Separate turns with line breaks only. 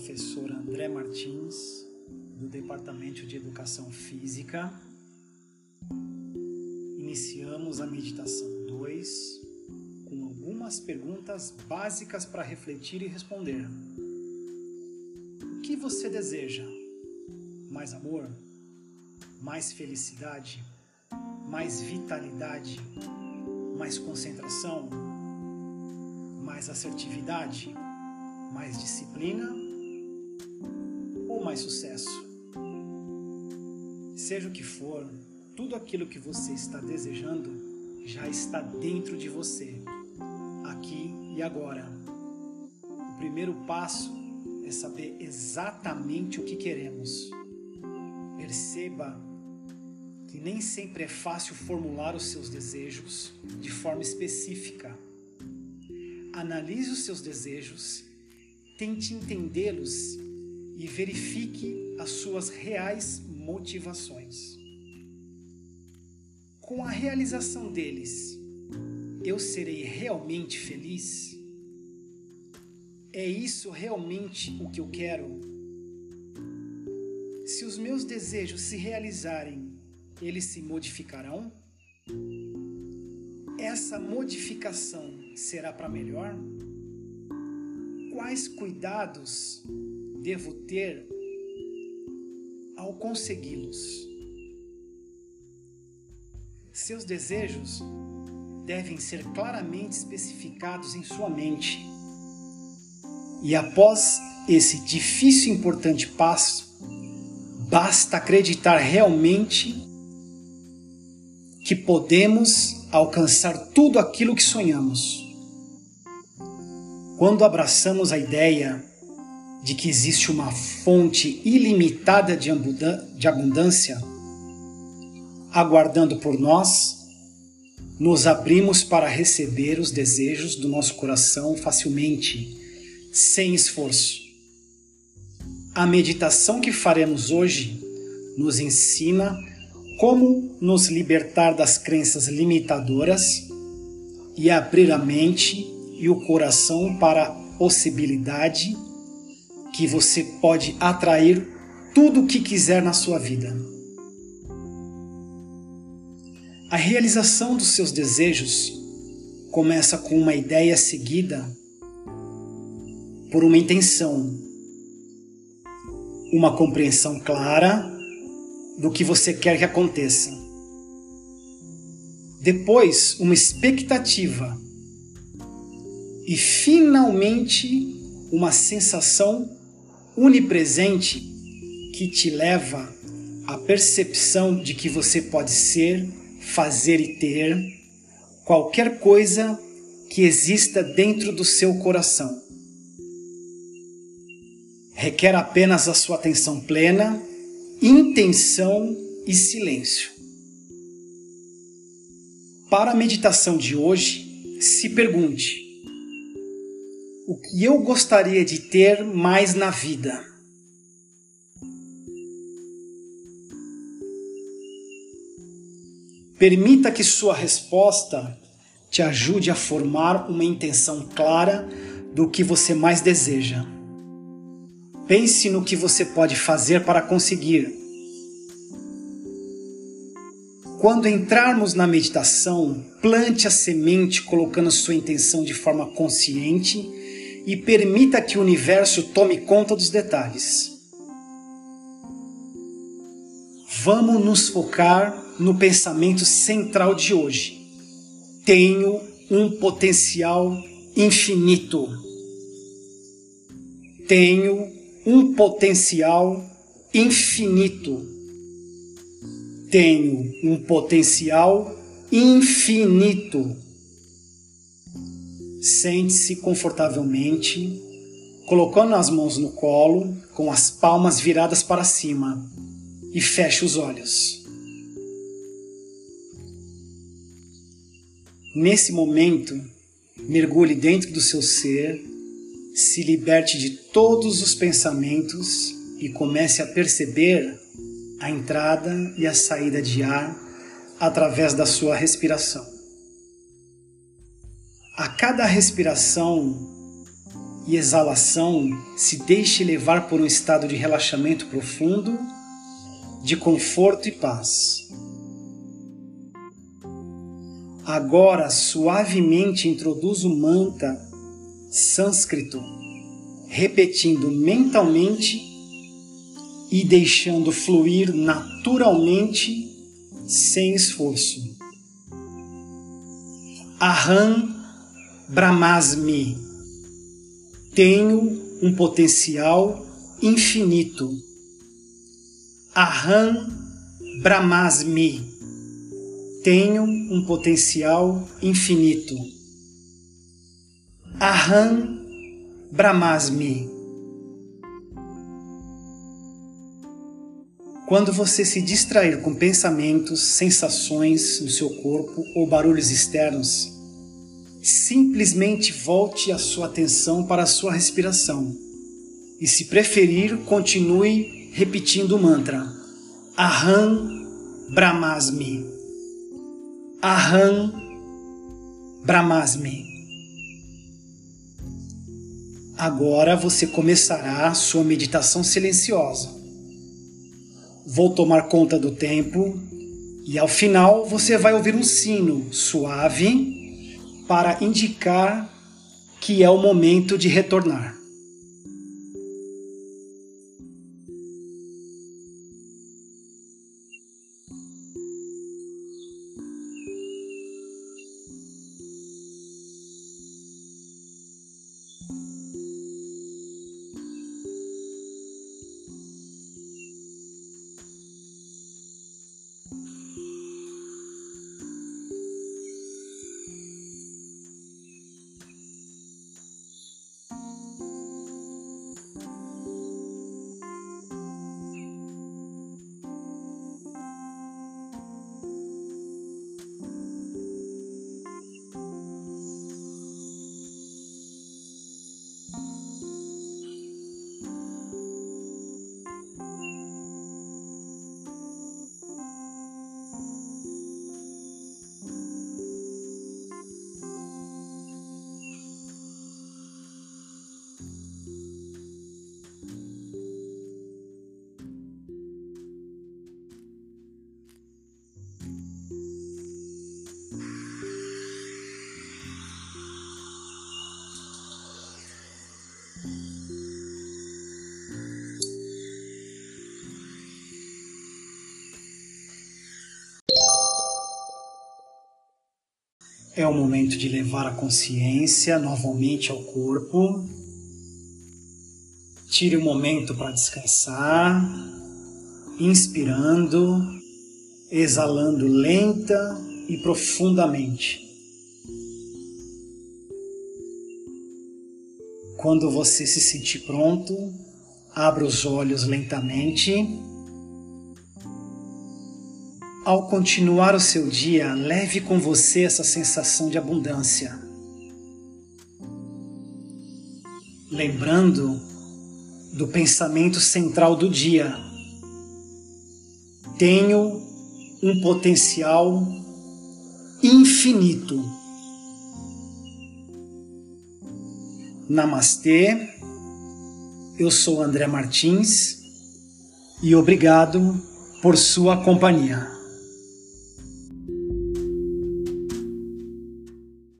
professor André Martins, do Departamento de Educação Física. Iniciamos a meditação 2 com algumas perguntas básicas para refletir e responder. O que você deseja? Mais amor? Mais felicidade? Mais vitalidade? Mais concentração? Mais assertividade? mais disciplina mais sucesso? Seja o que for, tudo aquilo que você está desejando já está dentro de você, aqui e agora. O primeiro passo é saber exatamente o que queremos. Perceba que nem sempre é fácil formular os seus desejos de forma específica. Analise os seus desejos tente entendê-los e verifique as suas reais motivações. Com a realização deles, eu serei realmente feliz? É isso realmente o que eu quero? Se os meus desejos se realizarem, eles se modificarão? Essa modificação será para melhor? quais cuidados devo ter ao consegui-los? Seus desejos devem ser claramente especificados em sua mente. E após esse difícil e importante passo, basta acreditar realmente que podemos alcançar tudo aquilo que sonhamos. Quando abraçamos a ideia de que existe uma fonte ilimitada de abundância aguardando por nós, nos abrimos para receber os desejos do nosso coração facilmente, sem esforço. A meditação que faremos hoje nos ensina como nos libertar das crenças limitadoras e abrir a mente e o coração para a possibilidade que você pode atrair tudo o que quiser na sua vida. A realização dos seus desejos começa com uma ideia seguida por uma intenção, uma compreensão clara do que você quer que aconteça. Depois, uma expectativa e finalmente uma sensação unipresente que te leva à percepção de que você pode ser, fazer e ter qualquer coisa que exista dentro do seu coração. Requer apenas a sua atenção plena, intenção e silêncio. Para a meditação de hoje, se pergunte: o que eu gostaria de ter mais na vida. Permita que sua resposta te ajude a formar uma intenção clara do que você mais deseja. Pense no que você pode fazer para conseguir. Quando entrarmos na meditação, plante a semente colocando sua intenção de forma consciente e permita que o universo tome conta dos detalhes. Vamos nos focar no pensamento central de hoje. Tenho um potencial infinito. Tenho um potencial infinito. Tenho um potencial infinito. Sente-se confortavelmente, colocando as mãos no colo, com as palmas viradas para cima, e feche os olhos. Nesse momento, mergulhe dentro do seu ser, se liberte de todos os pensamentos e comece a perceber a entrada e a saída de ar através da sua respiração. A cada respiração, e exalação, se deixe levar por um estado de relaxamento profundo, de conforto e paz. Agora, suavemente introduz o mantra sânscrito, repetindo mentalmente e deixando fluir naturalmente, sem esforço. Aham Brahmasmi. Tenho um potencial infinito. Aham Brahmasmi. Tenho um potencial infinito. Aham Brahmasmi. Quando você se distrair com pensamentos, sensações no seu corpo ou barulhos externos, simplesmente volte a sua atenção para a sua respiração. E se preferir, continue repetindo o mantra Aham Brahmasmi. Aham Brahmasmi. Agora você começará sua meditação silenciosa. Vou tomar conta do tempo e ao final você vai ouvir um sino suave para indicar que é o momento de retornar. É o momento de levar a consciência novamente ao corpo. Tire um momento para descansar, inspirando, exalando lenta e profundamente. Quando você se sentir pronto, abra os olhos lentamente ao continuar o seu dia, leve com você essa sensação de abundância. Lembrando do pensamento central do dia. Tenho um potencial infinito. Namastê, eu sou André Martins e obrigado por sua companhia.